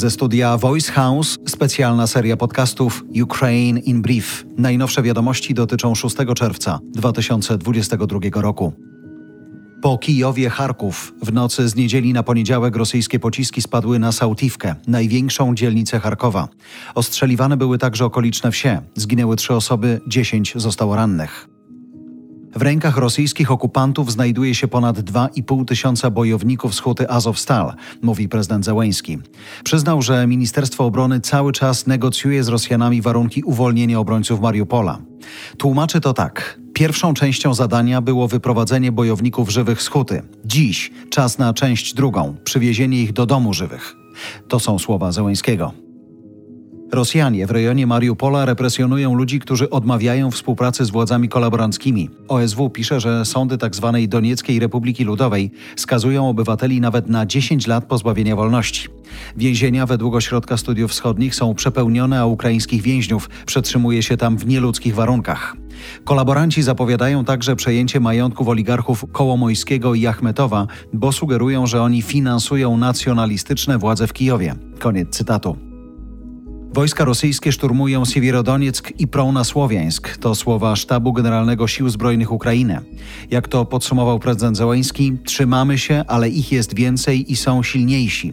Ze studia Voice House specjalna seria podcastów Ukraine in Brief. Najnowsze wiadomości dotyczą 6 czerwca 2022 roku. Po Kijowie Charków w nocy z niedzieli na poniedziałek rosyjskie pociski spadły na Sautivkę, największą dzielnicę Charkowa. Ostrzeliwane były także okoliczne wsie. Zginęły trzy osoby, dziesięć zostało rannych. W rękach rosyjskich okupantów znajduje się ponad 2,5 tysiąca bojowników z huty Azovstal, mówi prezydent Zełęński. Przyznał, że Ministerstwo Obrony cały czas negocjuje z Rosjanami warunki uwolnienia obrońców Mariupola. Tłumaczy to tak. Pierwszą częścią zadania było wyprowadzenie bojowników żywych z huty. Dziś czas na część drugą przywiezienie ich do domu żywych. To są słowa Zełęńskiego. Rosjanie w rejonie Mariupola represjonują ludzi, którzy odmawiają współpracy z władzami kolaboranckimi. OSW pisze, że sądy tzw. Tak Donieckiej Republiki Ludowej skazują obywateli nawet na 10 lat pozbawienia wolności. Więzienia według Ośrodka Studiów Wschodnich są przepełnione, a ukraińskich więźniów przetrzymuje się tam w nieludzkich warunkach. Kolaboranci zapowiadają także przejęcie majątków oligarchów Kołomojskiego i Achmetowa, bo sugerują, że oni finansują nacjonalistyczne władze w Kijowie. Koniec cytatu. Wojska rosyjskie szturmują Siewierodonieck i prą na Słowiańsk. To słowa Sztabu Generalnego Sił Zbrojnych Ukrainy. Jak to podsumował prezydent Zełański, trzymamy się, ale ich jest więcej i są silniejsi.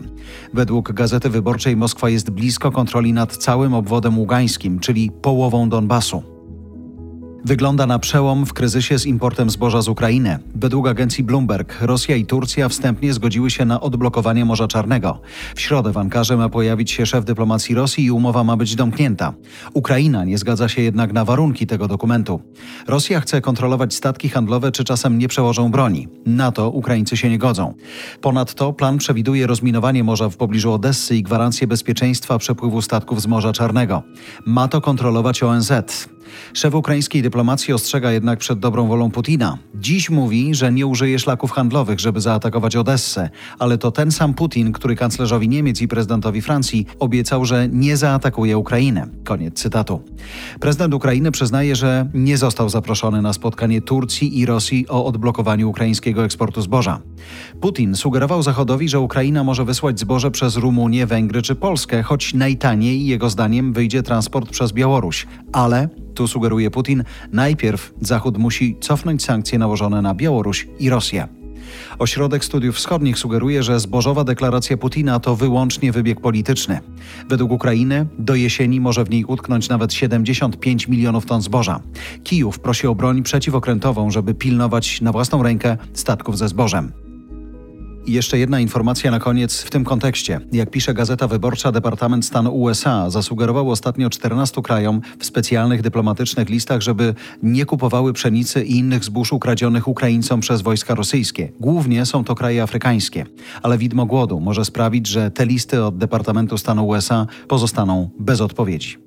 Według Gazety Wyborczej Moskwa jest blisko kontroli nad całym obwodem ługańskim, czyli połową Donbasu wygląda na przełom w kryzysie z importem zboża z Ukrainy. Według agencji Bloomberg Rosja i Turcja wstępnie zgodziły się na odblokowanie Morza Czarnego. W środę w Ankarze ma pojawić się szef dyplomacji Rosji i umowa ma być domknięta. Ukraina nie zgadza się jednak na warunki tego dokumentu. Rosja chce kontrolować statki handlowe, czy czasem nie przełożą broni. Na to Ukraińcy się nie godzą. Ponadto plan przewiduje rozminowanie morza w pobliżu Odessy i gwarancję bezpieczeństwa przepływu statków z Morza Czarnego. Ma to kontrolować ONZ. Szef ukraińskiej dyplomacji ostrzega jednak przed dobrą wolą Putina. Dziś mówi, że nie użyje szlaków handlowych, żeby zaatakować Odessę, ale to ten sam Putin, który kanclerzowi Niemiec i prezydentowi Francji obiecał, że nie zaatakuje Ukrainę. Koniec cytatu. Prezydent Ukrainy przyznaje, że nie został zaproszony na spotkanie Turcji i Rosji o odblokowaniu ukraińskiego eksportu zboża. Putin sugerował Zachodowi, że Ukraina może wysłać zboże przez Rumunię, Węgry czy Polskę, choć najtaniej jego zdaniem wyjdzie transport przez Białoruś. Ale tu sugeruje Putin, najpierw Zachód musi cofnąć sankcje nałożone na Białoruś i Rosję. Ośrodek Studiów Wschodnich sugeruje, że zbożowa deklaracja Putina to wyłącznie wybieg polityczny. Według Ukrainy do jesieni może w niej utknąć nawet 75 milionów ton zboża. Kijów prosi o broń przeciwokrętową, żeby pilnować na własną rękę statków ze zbożem. I jeszcze jedna informacja na koniec w tym kontekście. Jak pisze Gazeta Wyborcza, Departament Stanu USA zasugerował ostatnio 14 krajom w specjalnych dyplomatycznych listach, żeby nie kupowały pszenicy i innych zbóż ukradzionych Ukraińcom przez wojska rosyjskie. Głównie są to kraje afrykańskie, ale widmo głodu może sprawić, że te listy od Departamentu Stanu USA pozostaną bez odpowiedzi.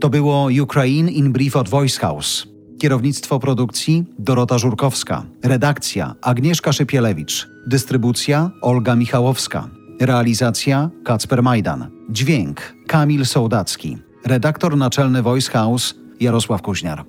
To było Ukraine in Brief od Voice House. Kierownictwo produkcji Dorota Żurkowska. Redakcja Agnieszka Szypielewicz. Dystrybucja Olga Michałowska. Realizacja Kacper Majdan. Dźwięk Kamil Sołdacki. Redaktor naczelny Voice House Jarosław Kuźniar.